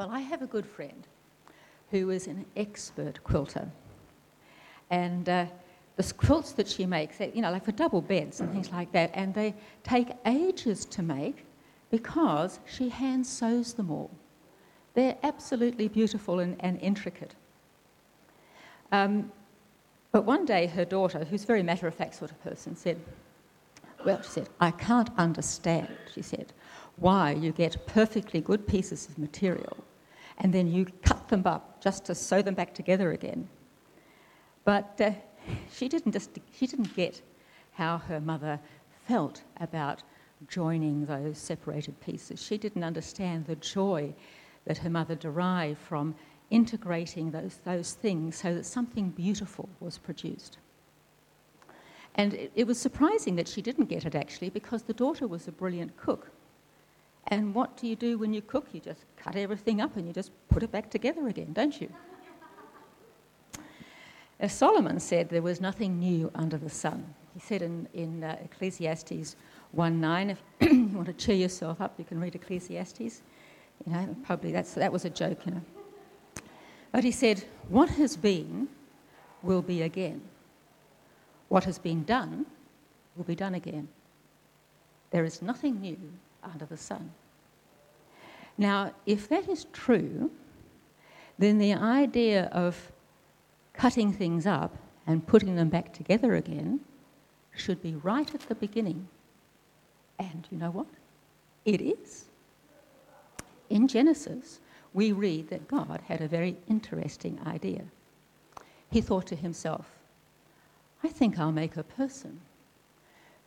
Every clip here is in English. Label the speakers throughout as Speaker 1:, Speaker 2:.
Speaker 1: Well, I have a good friend who is an expert quilter. And uh, the quilts that she makes, you know, like for double beds and things like that, and they take ages to make because she hand sews them all. They're absolutely beautiful and, and intricate. Um, but one day her daughter, who's a very matter of fact sort of person, said, Well, she said, I can't understand, she said, why you get perfectly good pieces of material and then you cut them up just to sew them back together again. But uh, she, didn't just, she didn't get how her mother felt about joining those separated pieces. She didn't understand the joy that her mother derived from integrating those, those things so that something beautiful was produced. And it, it was surprising that she didn't get it actually because the daughter was a brilliant cook. And what do you do when you cook? You just cut everything up and you just put it back together again, don't you? As Solomon said, there was nothing new under the sun. He said in, in uh, Ecclesiastes 1 9, if you want to cheer yourself up, you can read Ecclesiastes. You know, probably that's, that was a joke, you know. But he said, What has been will be again. What has been done will be done again. There is nothing new under the sun. Now, if that is true, then the idea of cutting things up and putting them back together again should be right at the beginning. And you know what? It is. In Genesis, we read that God had a very interesting idea. He thought to himself, I think I'll make a person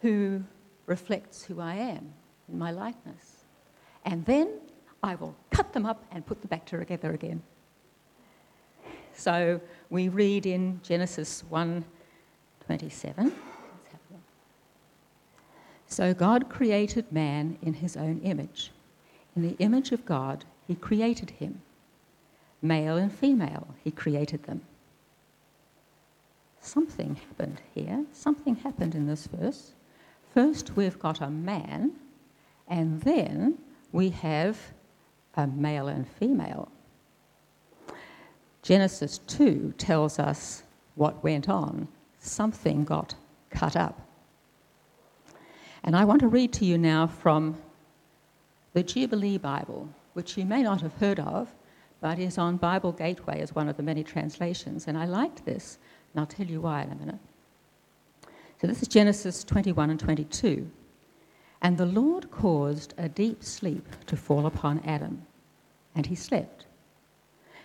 Speaker 1: who reflects who I am in my likeness. And then I will cut them up and put them back together again. So we read in Genesis 1:27. So God created man in his own image. In the image of God, he created him. Male and female, he created them. Something happened here. Something happened in this verse. First, we've got a man, and then we have a male and female. Genesis 2 tells us what went on. Something got cut up. And I want to read to you now from the Jubilee Bible, which you may not have heard of, but is on Bible Gateway as one of the many translations. And I liked this, and I'll tell you why in a minute. So this is Genesis 21 and 22. And the Lord caused a deep sleep to fall upon Adam, and he slept.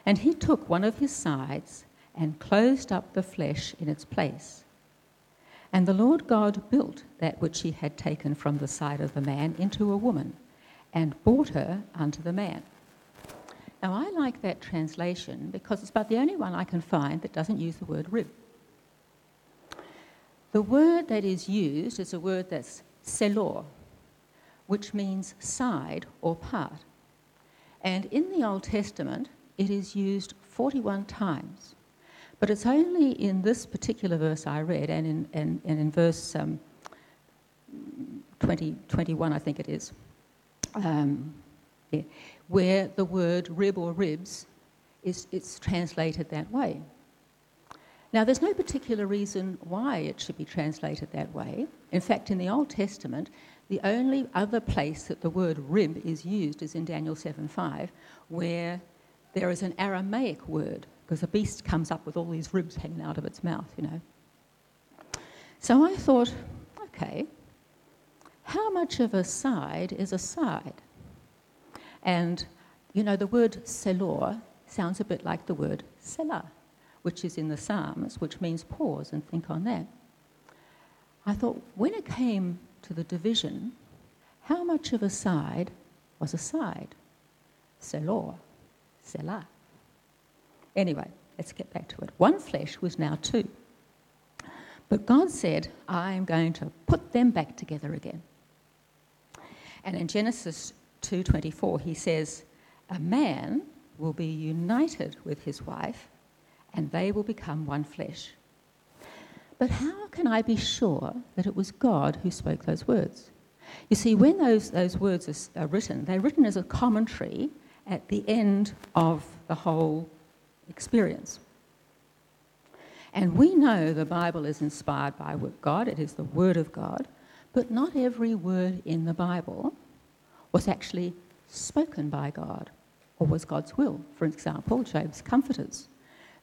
Speaker 1: And he took one of his sides and closed up the flesh in its place. And the Lord God built that which he had taken from the side of the man into a woman, and brought her unto the man. Now, I like that translation because it's about the only one I can find that doesn't use the word rib. The word that is used is a word that's selor, which means side or part. And in the Old Testament, it is used 41 times. But it's only in this particular verse I read, and in, and, and in verse um, 20, 21, I think it is, um, yeah, where the word rib or ribs is it's translated that way. Now, there's no particular reason why it should be translated that way. In fact, in the Old Testament, the only other place that the word rib is used is in Daniel 7:5, where there is an Aramaic word because a beast comes up with all these ribs hanging out of its mouth, you know. So I thought, okay, how much of a side is a side? And, you know, the word selor sounds a bit like the word selah, which is in the Psalms, which means pause and think on that. I thought, when it came to the division, how much of a side was a side? Selor. Selah. Anyway, let's get back to it. One flesh was now two. But God said, I am going to put them back together again. And in Genesis 2:24 he says, a man will be united with his wife and they will become one flesh. But how can I be sure that it was God who spoke those words? You see, when those, those words are, are written, they're written as a commentary at the end of the whole experience. And we know the Bible is inspired by God, it is the Word of God, but not every word in the Bible was actually spoken by God or was God's will. For example, Job's comforters.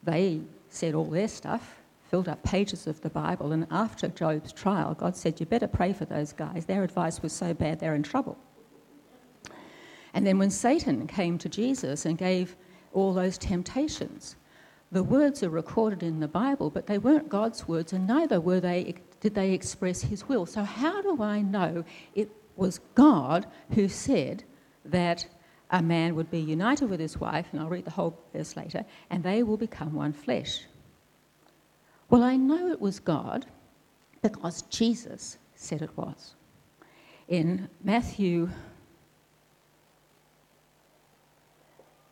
Speaker 1: They said all their stuff, up pages of the Bible, and after Job's trial, God said, You better pray for those guys. Their advice was so bad they're in trouble. And then when Satan came to Jesus and gave all those temptations, the words are recorded in the Bible, but they weren't God's words, and neither were they, did they express His will. So, how do I know it was God who said that a man would be united with his wife, and I'll read the whole verse later, and they will become one flesh? Well, I know it was God because Jesus said it was. In Matthew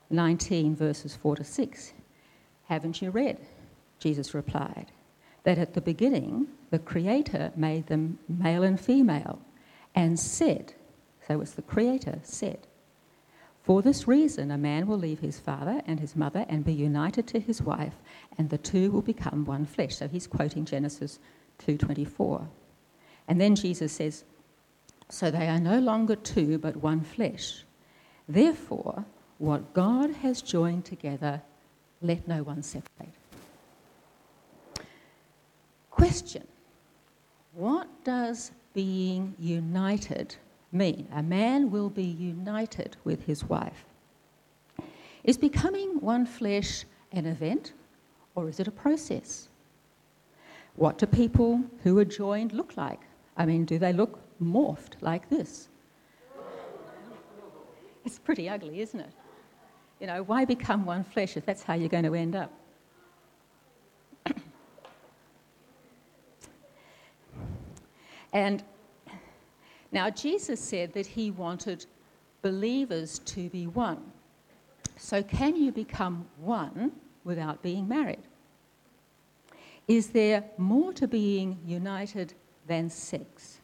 Speaker 1: 19, verses 4 to 6. Haven't you read? Jesus replied, that at the beginning the Creator made them male and female and said, so it's the Creator said, for this reason a man will leave his father and his mother and be united to his wife and the two will become one flesh. So he's quoting Genesis 2:24. And then Jesus says, so they are no longer two but one flesh. Therefore, what God has joined together, let no one separate. Question What does being united mean? A man will be united with his wife. Is becoming one flesh an event or is it a process? What do people who are joined look like? I mean, do they look morphed like this? It's pretty ugly, isn't it? You know, why become one flesh if that's how you're going to end up? and now Jesus said that he wanted believers to be one. So, can you become one without being married? Is there more to being united than sex?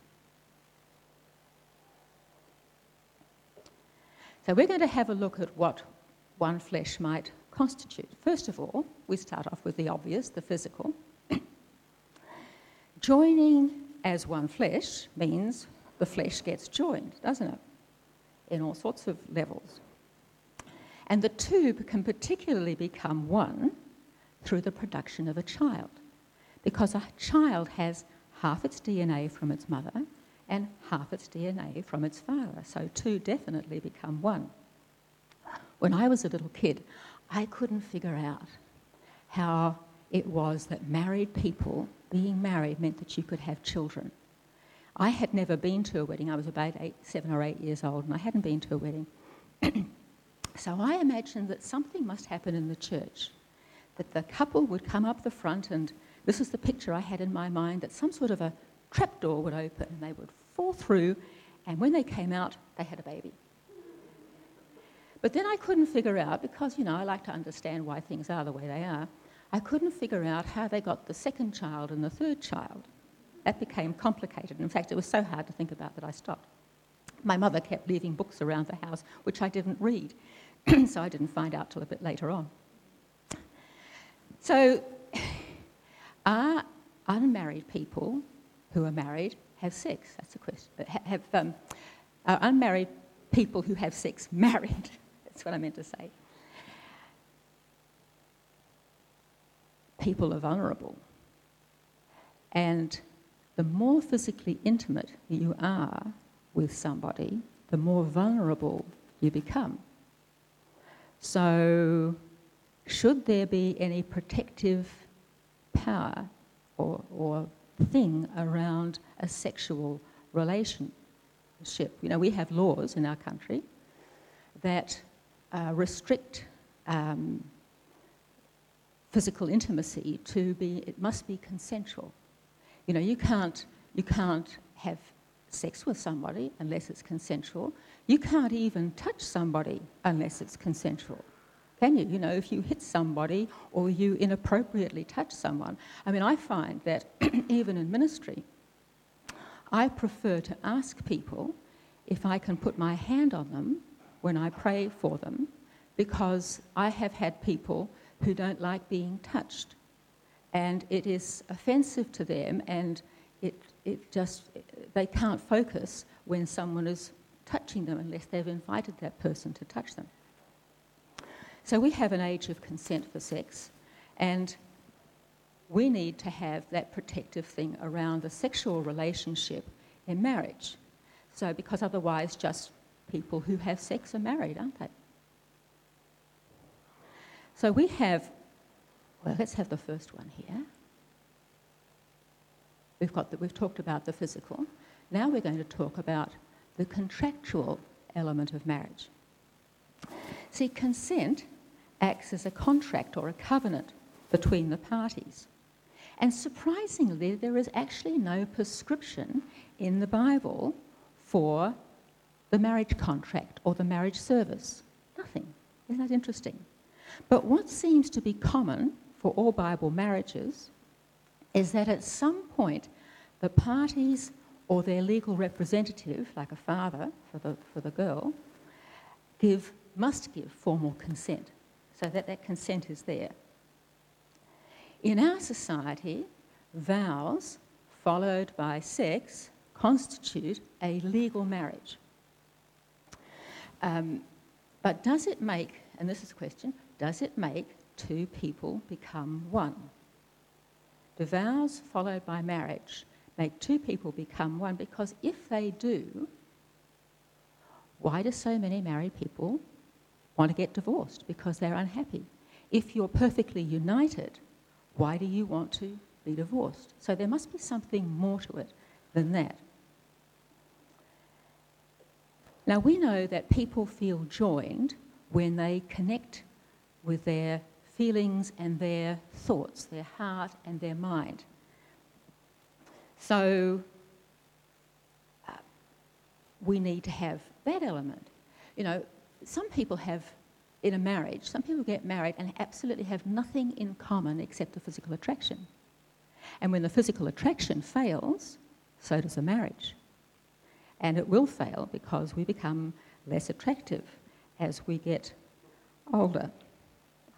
Speaker 1: So, we're going to have a look at what one flesh might constitute. First of all, we start off with the obvious, the physical. Joining as one flesh means the flesh gets joined, doesn't it? In all sorts of levels. And the two can particularly become one through the production of a child, because a child has half its DNA from its mother and half its DNA from its father. So two definitely become one. When I was a little kid, I couldn't figure out how it was that married people, being married, meant that you could have children. I had never been to a wedding. I was about eight, seven or eight years old, and I hadn't been to a wedding. so I imagined that something must happen in the church, that the couple would come up the front, and this is the picture I had in my mind that some sort of a trapdoor would open and they would fall through, and when they came out, they had a baby. But then I couldn't figure out, because, you know, I like to understand why things are the way they are, I couldn't figure out how they got the second child and the third child. That became complicated. In fact, it was so hard to think about that I stopped. My mother kept leaving books around the house, which I didn't read, so I didn't find out till a bit later on. So, are unmarried people who are married have sex? That's the question. Have um, are unmarried people who have sex married? That's what I meant to say. People are vulnerable. And the more physically intimate you are with somebody, the more vulnerable you become. So, should there be any protective power or, or thing around a sexual relationship? You know, we have laws in our country that uh, restrict um, physical intimacy to be, it must be consensual. You know, you can't, you can't have sex with somebody unless it's consensual. You can't even touch somebody unless it's consensual. Can you? You know, if you hit somebody or you inappropriately touch someone. I mean, I find that even in ministry, I prefer to ask people if I can put my hand on them when I pray for them because I have had people who don't like being touched. And it is offensive to them, and it, it just, they can't focus when someone is touching them unless they've invited that person to touch them. So we have an age of consent for sex, and we need to have that protective thing around the sexual relationship in marriage. So, because otherwise, just people who have sex are married, aren't they? So, we have, well, let's have the first one here. We've, got the, we've talked about the physical. Now we're going to talk about the contractual element of marriage. See, consent acts as a contract or a covenant between the parties. And surprisingly, there is actually no prescription in the Bible for the marriage contract or the marriage service. Nothing. Isn't that interesting? But what seems to be common for all Bible marriages is that at some point the parties or their legal representative, like a father for the, for the girl, give, must give formal consent so that that consent is there. In our society, vows followed by sex constitute a legal marriage. Um, but does it make, and this is a question, does it make two people become one? Do vows followed by marriage make two people become one? Because if they do, why do so many married people want to get divorced? Because they're unhappy. If you're perfectly united, why do you want to be divorced? So there must be something more to it than that. Now, we know that people feel joined when they connect with their feelings and their thoughts, their heart and their mind. So, uh, we need to have that element. You know, some people have in a marriage, some people get married and absolutely have nothing in common except the physical attraction. And when the physical attraction fails, so does the marriage. And it will fail because we become less attractive as we get older,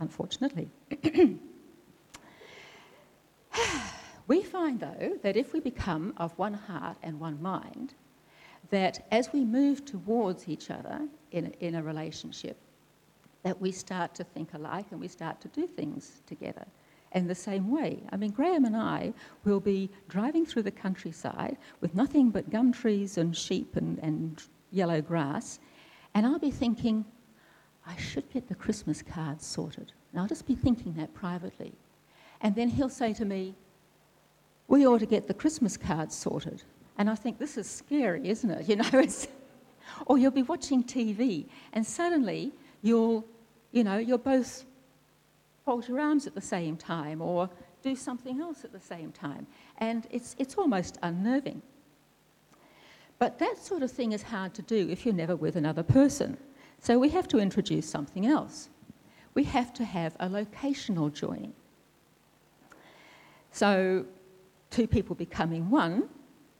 Speaker 1: unfortunately. we find, though, that if we become of one heart and one mind, that as we move towards each other in, in a relationship, that we start to think alike and we start to do things together. In the same way, I mean, Graham and I will be driving through the countryside with nothing but gum trees and sheep and, and yellow grass, and I'll be thinking, I should get the Christmas cards sorted. And I'll just be thinking that privately. And then he'll say to me, We ought to get the Christmas cards sorted. And I think, This is scary, isn't it? You know, or you'll be watching TV, and suddenly you'll, you know, you'll both fold your arms at the same time or do something else at the same time. And it's, it's almost unnerving. But that sort of thing is hard to do if you're never with another person. So we have to introduce something else. We have to have a locational joining. So two people becoming one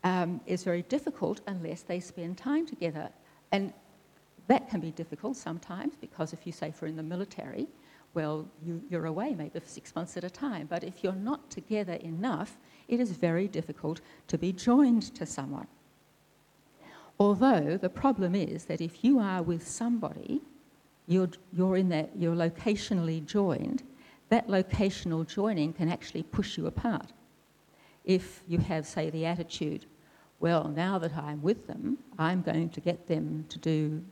Speaker 1: um, is very difficult unless they spend time together. And that can be difficult sometimes because if you say, for in the military, well, you, you're away maybe for six months at a time. But if you're not together enough, it is very difficult to be joined to someone. Although the problem is that if you are with somebody, you're, you're in that, you're locationally joined, that locational joining can actually push you apart. If you have, say, the attitude, well, now that I'm with them, I'm going to get them to do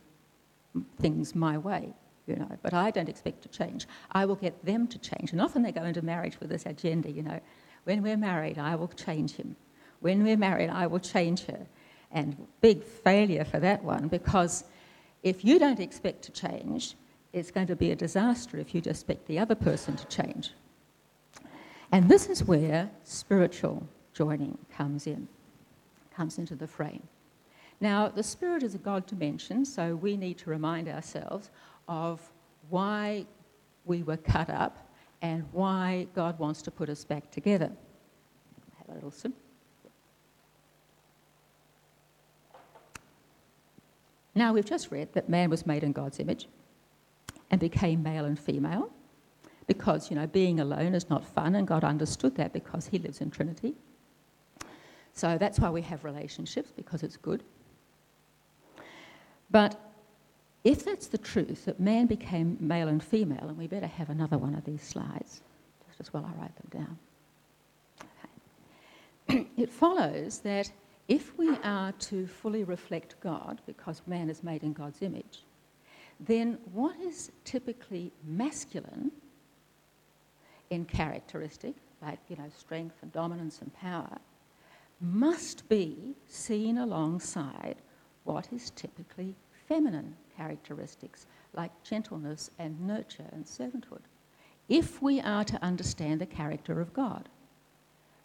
Speaker 1: things my way, you know, but I don't expect to change. I will get them to change. And often they go into marriage with this agenda, you know, when we're married, I will change him. When we're married, I will change her. And big failure for that one because if you don't expect to change, it's going to be a disaster if you just expect the other person to change. And this is where spiritual joining comes in, comes into the frame. Now, the spirit is a God dimension, so we need to remind ourselves of why we were cut up and why God wants to put us back together. Have a little sip. Now, we've just read that man was made in God's image, and became male and female because, you know, being alone is not fun, and God understood that because He lives in Trinity. So that's why we have relationships, because it's good. But if that's the truth, that man became male and female, and we better have another one of these slides, just as well I write them down. Okay. it follows that if we are to fully reflect God, because man is made in God's image, then what is typically masculine in characteristic, like you know, strength and dominance and power, must be seen alongside what is typically feminine characteristics, like gentleness and nurture and servanthood. If we are to understand the character of God,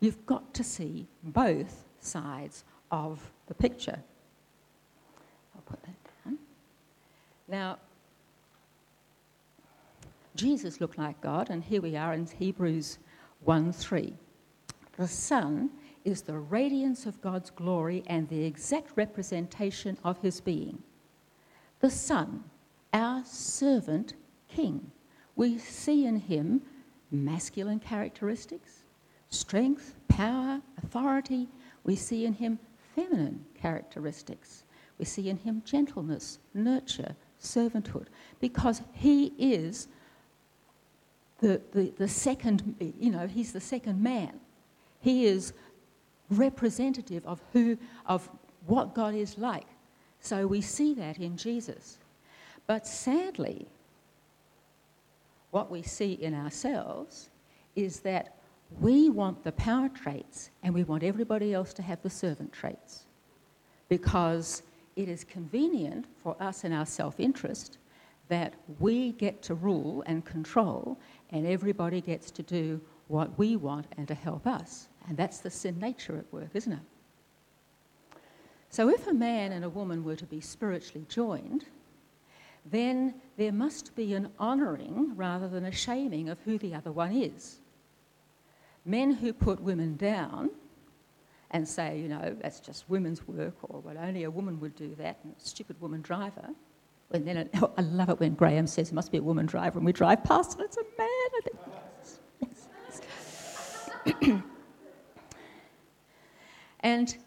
Speaker 1: you've got to see both sides of the picture. I'll put that down. Now, Jesus looked like God, and here we are in Hebrews 1 3. The Son is the radiance of God's glory and the exact representation of his being. The Son, our servant king. We see in him masculine characteristics, strength, power, authority. We see in him feminine characteristics. We see in him gentleness, nurture, servanthood, because he is the, the, the second, you know, he's the second man. He is representative of who, of what God is like. So we see that in Jesus. But sadly, what we see in ourselves is that we want the power traits and we want everybody else to have the servant traits because it is convenient for us in our self interest that we get to rule and control and everybody gets to do what we want and to help us. And that's the sin nature at work, isn't it? So if a man and a woman were to be spiritually joined, then there must be an honouring rather than a shaming of who the other one is. Men who put women down and say, you know, that's just women's work, or well, only a woman would do that, and a stupid woman driver. And then it, oh, I love it when Graham says it must be a woman driver, and we drive past and it's a man. and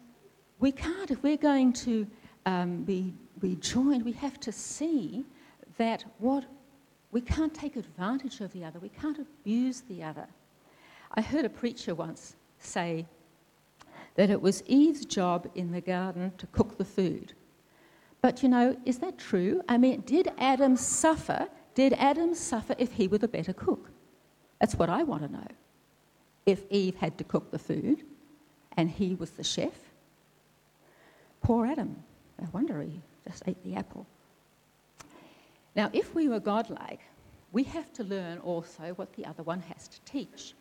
Speaker 1: we can't, if we're going to um, be, be joined, we have to see that what we can't take advantage of the other, we can't abuse the other. I heard a preacher once say that it was Eve's job in the garden to cook the food. But you know, is that true? I mean, did Adam suffer? Did Adam suffer if he were the better cook? That's what I want to know. If Eve had to cook the food and he was the chef, poor Adam. No wonder he just ate the apple. Now, if we were godlike, we have to learn also what the other one has to teach.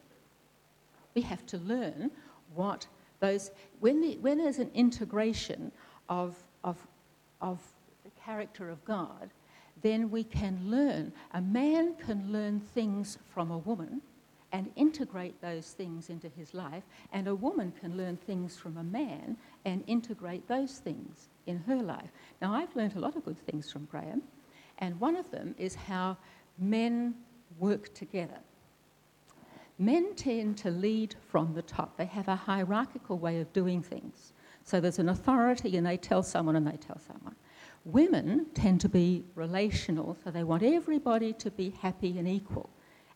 Speaker 1: We have to learn what those, when, the, when there's an integration of, of, of the character of God, then we can learn. A man can learn things from a woman and integrate those things into his life, and a woman can learn things from a man and integrate those things in her life. Now, I've learned a lot of good things from Graham, and one of them is how men work together. Men tend to lead from the top. They have a hierarchical way of doing things. So there's an authority and they tell someone and they tell someone. Women tend to be relational, so they want everybody to be happy and equal.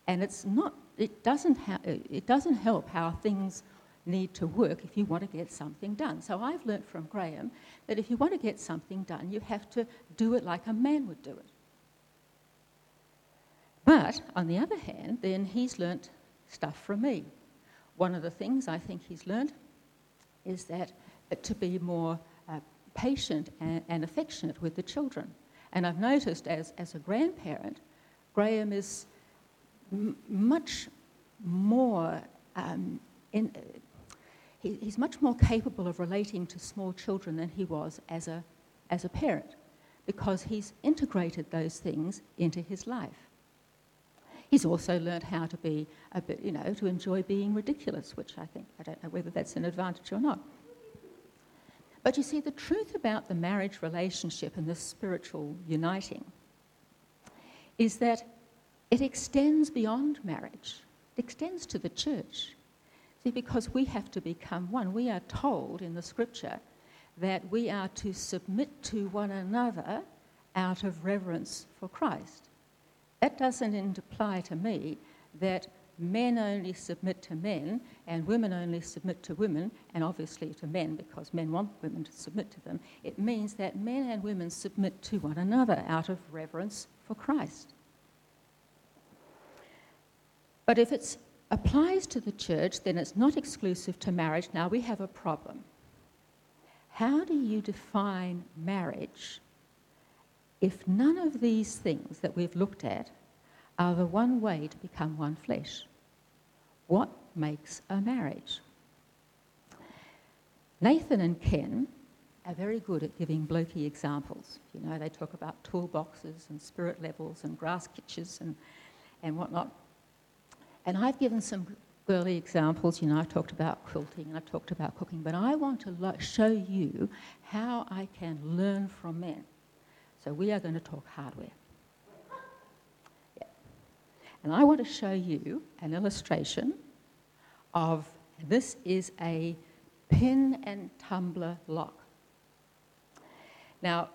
Speaker 1: And it's not, it doesn't, ha- it doesn't help how things need to work if you want to get something done. So I've learnt from Graham that if you want to get something done, you have to do it like a man would do it. But on the other hand, then he's learnt stuff from me. One of the things I think he's learned is that uh, to be more uh, patient and, and, affectionate with the children. And I've noticed as, as a grandparent, Graham is m- much more, um, in, uh, he, he's much more capable of relating to small children than he was as a, as a parent because he's integrated those things into his life. He's also learned how to be a bit, you know, to enjoy being ridiculous, which I think, I don't know whether that's an advantage or not. But you see, the truth about the marriage relationship and the spiritual uniting is that it extends beyond marriage, it extends to the church. See, because we have to become one. We are told in the scripture that we are to submit to one another out of reverence for Christ. That doesn't imply to me that men only submit to men and women only submit to women, and obviously to men because men want women to submit to them. It means that men and women submit to one another out of reverence for Christ. But if it applies to the church, then it's not exclusive to marriage. Now we have a problem. How do you define marriage if none of these things that we've looked at are the one way to become one flesh? What makes a marriage? Nathan and Ken are very good at giving blokey examples. You know, they talk about toolboxes and spirit levels and grass kitchens and, and whatnot. And I've given some girly examples. You know, I talked about quilting and I've talked about cooking, but I want to lo- show you how I can learn from men. So we are going to talk hardware. Yeah. And I want to show you an illustration of this is a pin and tumbler lock. Now,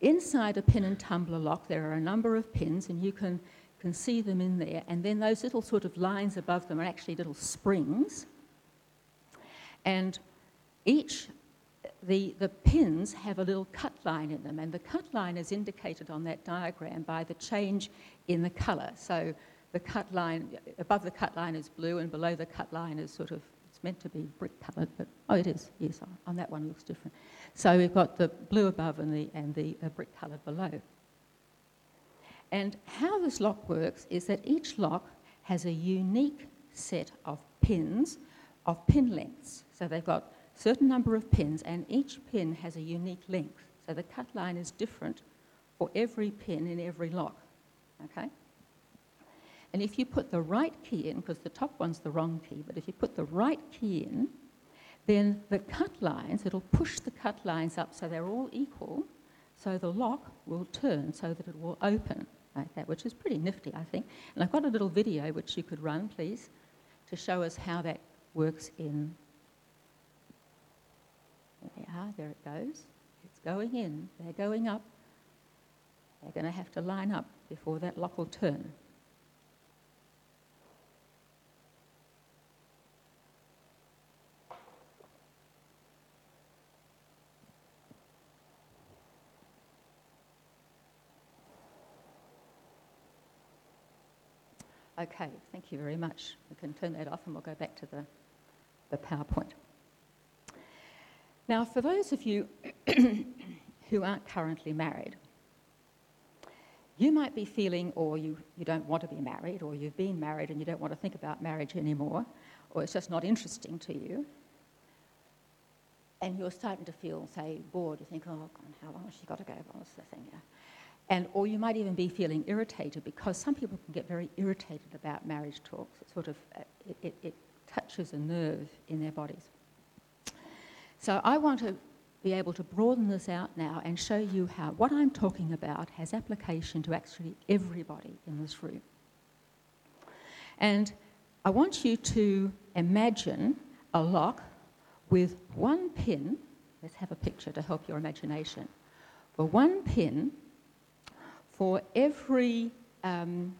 Speaker 1: inside a pin and tumbler lock, there are a number of pins, and you can, can see them in there. And then those little sort of lines above them are actually little springs. And each, the, the pins have a little cut line in them, and the cut line is indicated on that diagram by the change in the colour. So the cut line, above the cut line is blue, and below the cut line is sort of, it's meant to be brick coloured, but oh, it is, yes, on that one looks different. So we've got the blue above and the, and the uh, brick coloured below. And how this lock works is that each lock has a unique set of pins, of pin lengths. So they've got certain number of pins, and each pin has a unique length. So the cut line is different for every pin in every lock. Okay? And if you put the right key in, because the top one's the wrong key, but if you put the right key in, then the cut lines, it'll push the cut lines up so they're all equal, so the lock will turn so that it will open like that, which is pretty nifty, I think. And I've got a little video which you could run, please, to show us how that works in. Are, there it goes. It's going in, they're going up. They're going to have to line up before that lock will turn. Okay, thank you very much. We can turn that off and we'll go back to the, the PowerPoint. Now, for those of you who aren't currently married, you might be feeling, or you, you don't want to be married, or you've been married and you don't want to think about marriage anymore, or it's just not interesting to you. And you're starting to feel, say, bored. You think, oh, God, how long has she got to go? What's the thing? And, or you might even be feeling irritated because some people can get very irritated about marriage talks. It sort of it, it, it touches a nerve in their bodies. So I want to be able to broaden this out now and show you how what I'm talking about has application to actually everybody in this room. And I want you to imagine a lock with one pin. Let's have a picture to help your imagination. For one pin for every, um,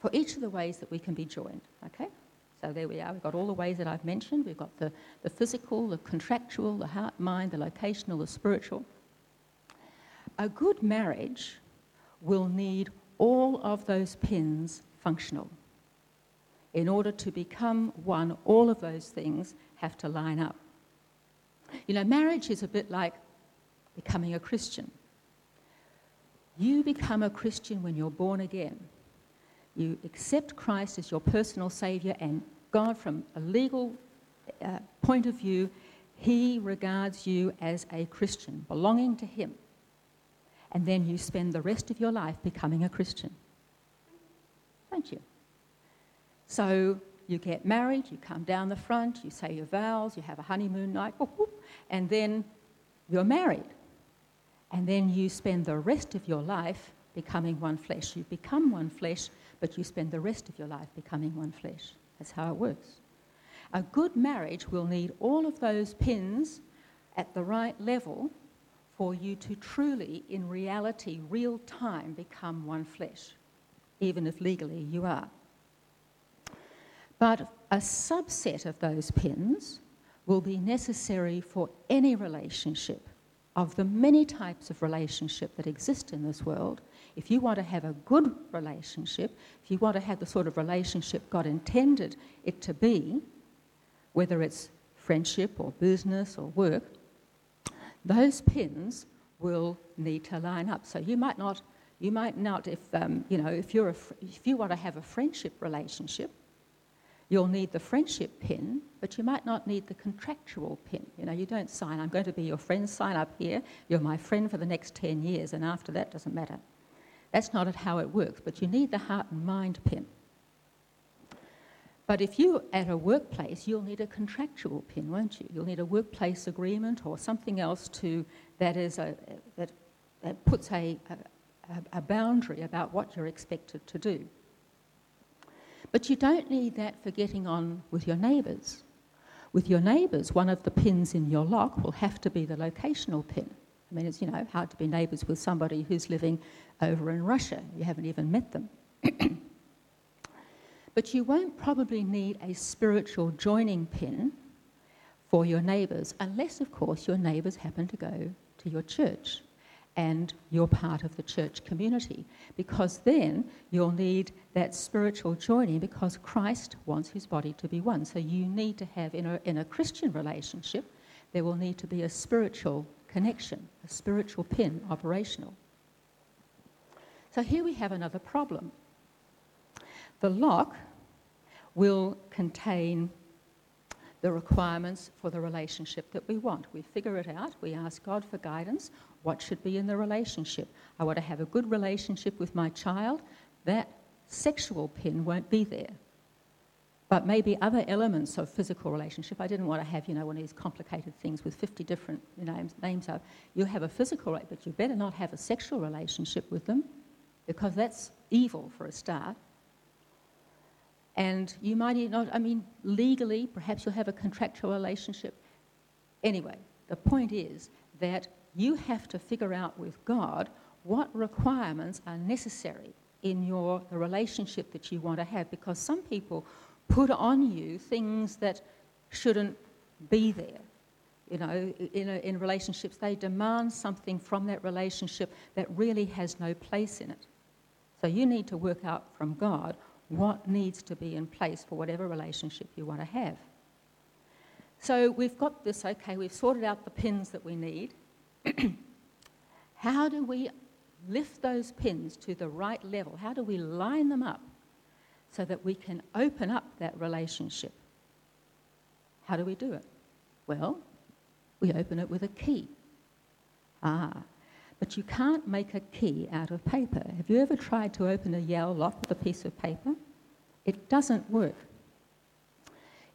Speaker 1: for each of the ways that we can be joined, okay? So there we are. We've got all the ways that I've mentioned. We've got the, the physical, the contractual, the heart, mind, the locational, the spiritual. A good marriage will need all of those pins functional. In order to become one, all of those things have to line up. You know, marriage is a bit like becoming a Christian. You become a Christian when you're born again. You accept Christ as your personal Saviour, and God, from a legal uh, point of view, He regards you as a Christian, belonging to Him. And then you spend the rest of your life becoming a Christian. Don't you? So you get married, you come down the front, you say your vows, you have a honeymoon night, and then you're married and then you spend the rest of your life becoming one flesh. You become one flesh, but you spend the rest of your life becoming one flesh. That's how it works. A good marriage will need all of those pins at the right level for you to truly, in reality, real time, become one flesh, even if legally you are. But a subset of those pins will be necessary for any relationship of the many types of relationship that exist in this world. If you want to have a good relationship, if you want to have the sort of relationship God intended it to be, whether it's friendship or business or work, those pins will need to line up. So you might not, you might not, if um, you know, if you're a, if you want to have a friendship relationship, you'll need the friendship pin, but you might not need the contractual pin. You know, you don't sign, I'm going to be your friend, sign up here, you're my friend for the next 10 years, and after that doesn't matter. That's not how it works, but you need the heart and mind pin. But if you're at a workplace, you'll need a contractual pin, won't you? You'll need a workplace agreement or something else to, that, is a, that, that puts a, a, a boundary about what you're expected to do. But you don't need that for getting on with your neighbours. With your neighbours, one of the pins in your lock will have to be the locational pin. I mean, it's, you know, hard to be neighbours with somebody who's living over in Russia. You haven't even met them. But you won't probably need a spiritual joining pin for your neighbours, unless, of course, your neighbours happen to go to your church and you're part of the church community. Because then you'll need that spiritual joining because Christ wants his body to be one. So you need to have, in a, in a Christian relationship, there will need to be a spiritual connection, a spiritual pin operational. So here we have another problem. The lock will contain the requirements for the relationship that we want. We figure it out, we ask God for guidance. What should be in the relationship? I want to have a good relationship with my child. That sexual pin won't be there. But maybe other elements of physical relationship. I didn't want to have, you know, one of these complicated things with 50 different names. names of. You have a physical, but you better not have a sexual relationship with them because that's evil for a start. And you might not, I mean, legally, perhaps you'll have a contractual relationship. Anyway, the point is that you have to figure out with God what requirements are necessary in your the relationship that you want to have because some people put on you things that shouldn't be there you know in, a, in relationships they demand something from that relationship that really has no place in it so you need to work out from god what needs to be in place for whatever relationship you want to have. So we've got this, okay, we've sorted out the pins that we need. How do we lift those pins to the right level? How do we line them up so that we can open up that relationship? How do we do it? Well, we open it with a key. Ah, but you can't make a key out of paper. Have you ever tried to open a Yale lock with a piece of paper? It doesn't work.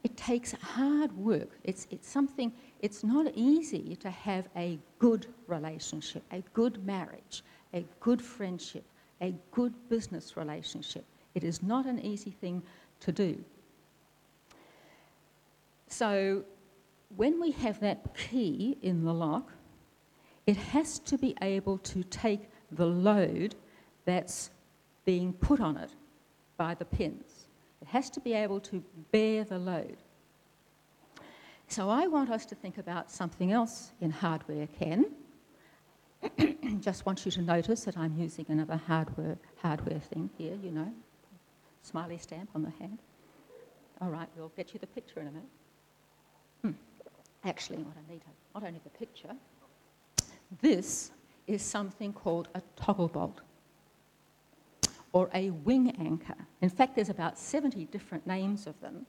Speaker 1: It takes hard work. It's, it's something, it's not easy to have a good relationship, a good marriage, a good friendship, a good business relationship. It is not an easy thing to do. So, when we have that key in the lock, it has to be able to take the load that's being put on it by the pins. It has to be able to bear the load. So I want us to think about something else in hardware, Ken. Just want you to notice that I'm using another hardware, hardware thing here, you know. Smiley stamp on the hand. All right, we'll get you the picture in a minute. Hmm. Actually, what I need, not only the picture, this is something called a toggle bolt or a wing anchor. In fact, there's about 70 different names of them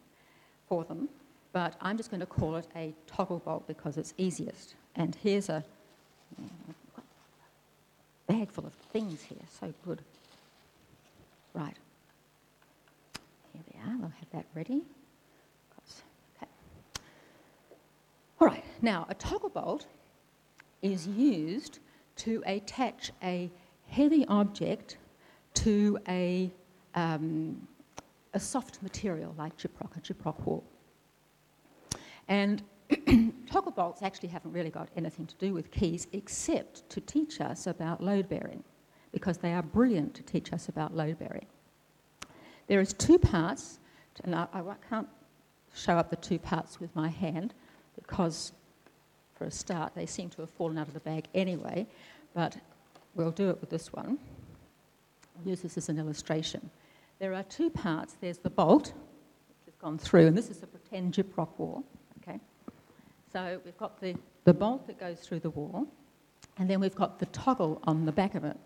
Speaker 1: for them, but I'm just going to call it a toggle bolt because it's easiest. And here's a bag full of things here, so good. Right. We'll have that ready. Okay. All right, now a toggle bolt is used to attach a heavy object to a, um, a soft material like gyprock, a gyprock wall. And toggle bolts actually haven't really got anything to do with keys except to teach us about load bearing because they are brilliant to teach us about load bearing. There is two parts, and I, I can't show up the two parts with my hand because, for a start, they seem to have fallen out of the bag anyway, but we'll do it with this one. I'll use this as an illustration. There are two parts. There's the bolt, which has gone through, and this is a pretend gyprock wall. Okay, so we've got the, the bolt that goes through the wall, and then we've got the toggle on the back of it.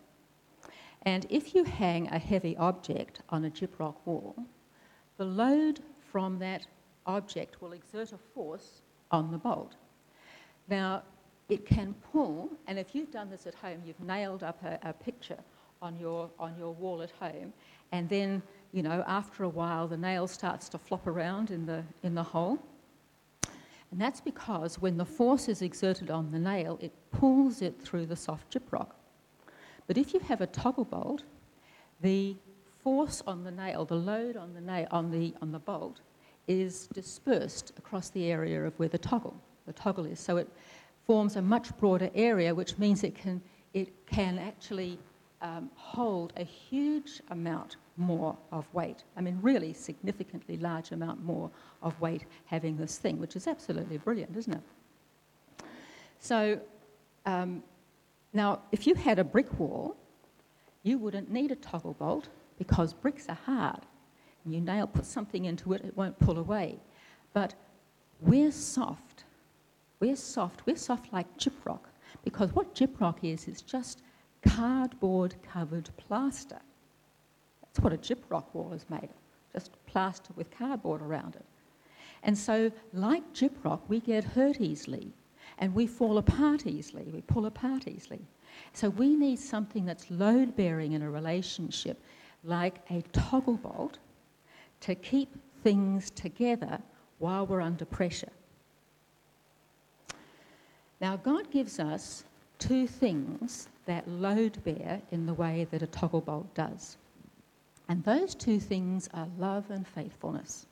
Speaker 1: And if you hang a heavy object on a gyprock wall, the load from that object will exert a force on the bolt. Now, it can pull, and if you've done this at home, you've nailed up a, a picture on your, on your wall at home, and then, you know, after a while, the nail starts to flop around in the, in the hole. And that's because when the force is exerted on the nail, it pulls it through the soft gyprock. But if you have a toggle bolt, the force on the nail, the load on the nail on the on the bolt, is dispersed across the area of where the toggle the toggle is. So it forms a much broader area, which means it can it can actually um, hold a huge amount more of weight. I mean, really significantly large amount more of weight having this thing, which is absolutely brilliant, isn't it? So. Um, now, if you had a brick wall, you wouldn't need a toggle bolt because bricks are hard. You nail, put something into it, it won't pull away. But we're soft. We're soft. We're soft like gyprock because what gyprock is, is just cardboard covered plaster. That's what a gyprock wall is made of, just plaster with cardboard around it. And so, like gyprock, we get hurt easily and we fall apart easily, we pull apart easily. So we need something that's load bearing in a relationship, like a toggle bolt, to keep things together while we're under pressure. Now, God gives us two things that load bear in the way that a toggle bolt does. And those two things are love and faithfulness.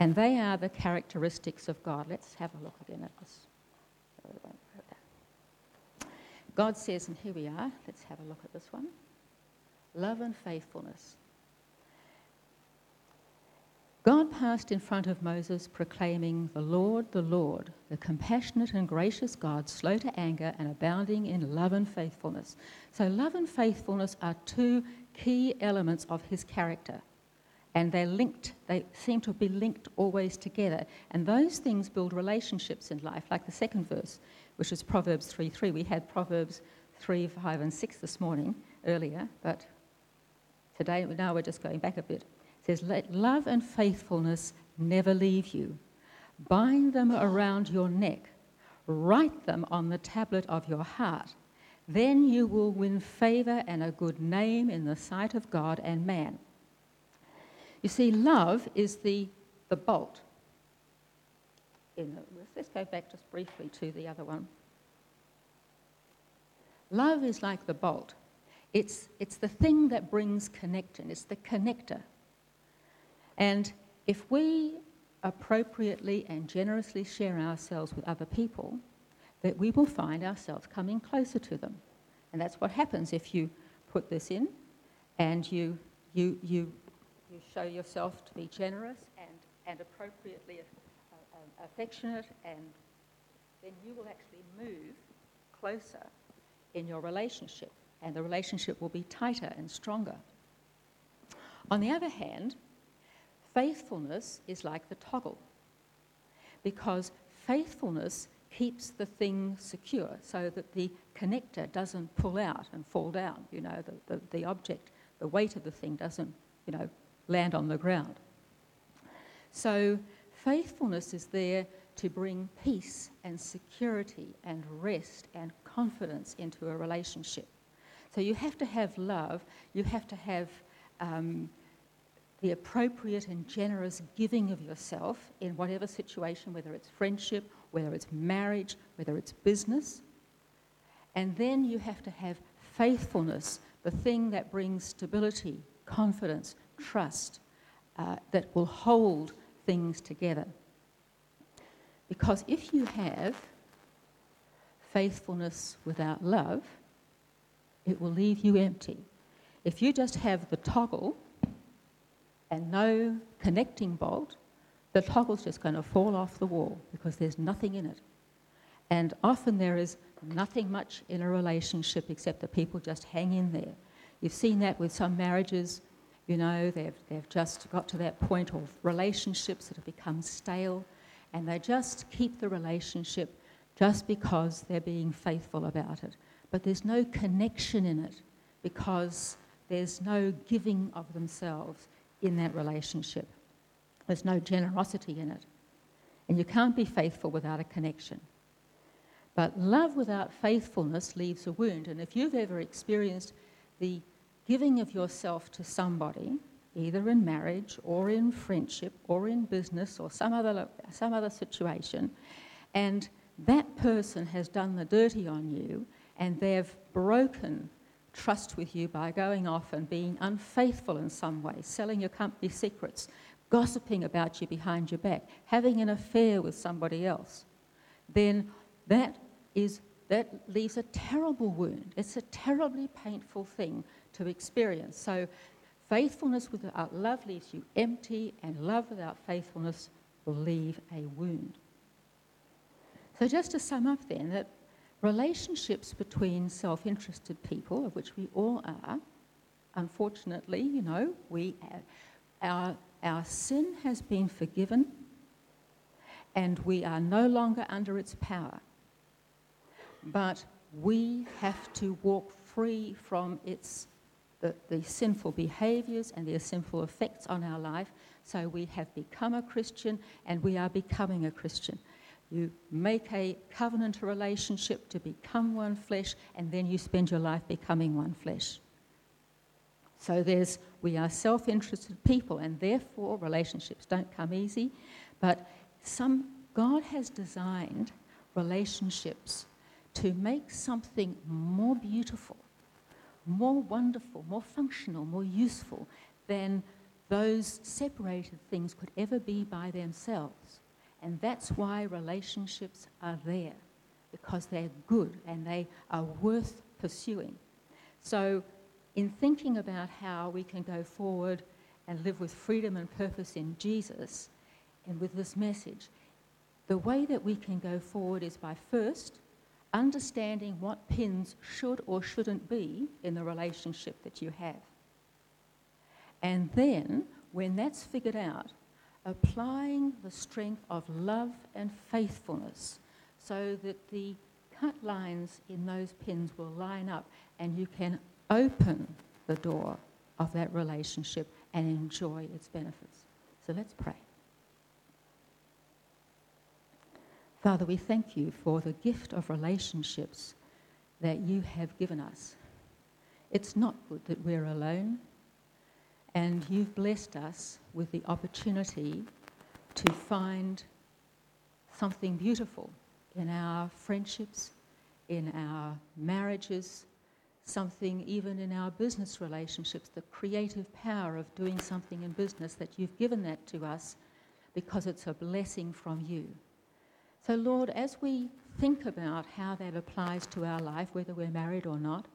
Speaker 1: And they are the characteristics of God. Let's have a look again at this. God says, and here we are, let's have a look at this one love and faithfulness. God passed in front of Moses, proclaiming, The Lord, the Lord, the compassionate and gracious God, slow to anger and abounding in love and faithfulness. So, love and faithfulness are two key elements of his character and they're linked, they seem to be linked always together. And those things build relationships in life, like the second verse, which is Proverbs 3 3. We had Proverbs 3, 5, and 6 this morning earlier, but today, now we're just going back a bit. It says, Let love and faithfulness never leave you. Bind them around your neck, write them on the tablet of your heart. Then you will win favor and a good name in the sight of God and man. You see, love is the, the bolt. The, let's go back just briefly to the other one. Love is like the bolt. It's, it's the thing that brings connection, it's the connector. And if we appropriately and generously share ourselves with other people, that we will find ourselves coming closer to them. And that's what happens if you put this in and you, you, you you show yourself to be generous and, and appropriately uh, uh, affectionate, and then you will actually move closer in your relationship, and the relationship will be tighter and stronger. On the other hand, faithfulness is like the toggle, because faithfulness keeps the thing secure so that the connector doesn't pull out and fall down. You know, the, the, the object, the weight of the thing doesn't, you know, land on the ground. So, faithfulness is there to bring peace and security and rest and confidence into a relationship. So, you have to have love, you have to have um, the appropriate and generous giving of yourself in whatever situation, whether it's friendship, whether it's marriage, whether it's business. And then you have to have faithfulness, the thing that brings stability, confidence, trust, uh, that will hold things together. Because if you have faithfulness without love, it will leave you empty. If you just have the toggle and no connecting bolt, the toggle's just going to fall off the wall because there's nothing in it. And often there is nothing much in a relationship except that people just hang in there. You've seen that with some marriages, you know, they've, they've just got to that point of relationships that have become stale and they just keep the relationship just because they're being faithful about it. But there's no connection in it because there's no giving of themselves in that relationship. There's no generosity in it. And you can't be faithful without a connection. But love without faithfulness leaves a wound. And if you've ever experienced the giving of yourself to somebody, either in marriage or in friendship or in business or some other, some other situation, and that person has done the dirty on you and they've broken trust with you by going off and being unfaithful in some way, selling your company secrets, gossiping about you behind your back, having an affair with somebody else, then that is that leaves a terrible wound. It's a terribly painful thing to experience. So, faithfulness without love leaves you empty, and love without faithfulness will leave a wound. So, just to sum up, then, that relationships between self interested people, of which we all are, unfortunately, you know, we, our, our sin has been forgiven and we are no longer under its power but we have to walk free from its the, the sinful behaviors and the sinful effects on our life. So we have become a Christian and we are becoming a Christian. You make a covenant relationship to become one flesh, and then you spend your life becoming one flesh. So there's we are self-interested people, and therefore relationships don't come easy. But some God has designed relationships to make something more beautiful, more wonderful, more functional, more useful than those separated things could ever be by themselves. And that's why relationships are there, because they're good and they are worth pursuing. So, in thinking about how we can go forward and live with freedom and purpose in Jesus, and with this message, the way that we can go forward is by first understanding what pins should or shouldn't be in the relationship that you have. And then, when that's figured out, applying the strength of love and faithfulness so that the cut lines in those pins will line up and you can open the door of that relationship and enjoy its benefits. So let's pray. Father, we thank you for the gift of relationships that you have given us. It's not good that we're alone, and you've blessed us with the opportunity to find something beautiful in our friendships, in our marriages, something even in our business relationships, the creative power of doing something in business that you've given that to us because it's a blessing from you. So, Lord, as we think about how that applies to our life, whether we're married or not,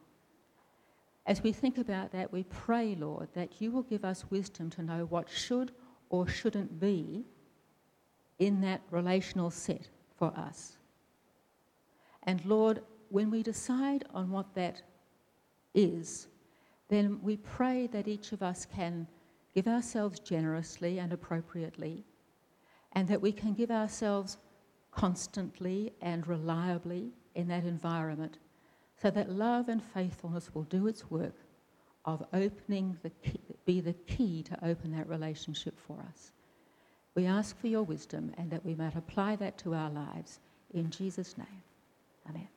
Speaker 1: as we think about that, we pray, Lord, that you will give us wisdom to know what should or shouldn't be in that relational set for us. And Lord, when we decide on what that is, then we pray that each of us can give ourselves generously and appropriately, and that we can give ourselves constantly and reliably in that environment so that love and faithfulness will do its work of opening the key, be the key to open that relationship for us. We ask for your wisdom and that we might apply that to our lives. In Jesus' name, amen.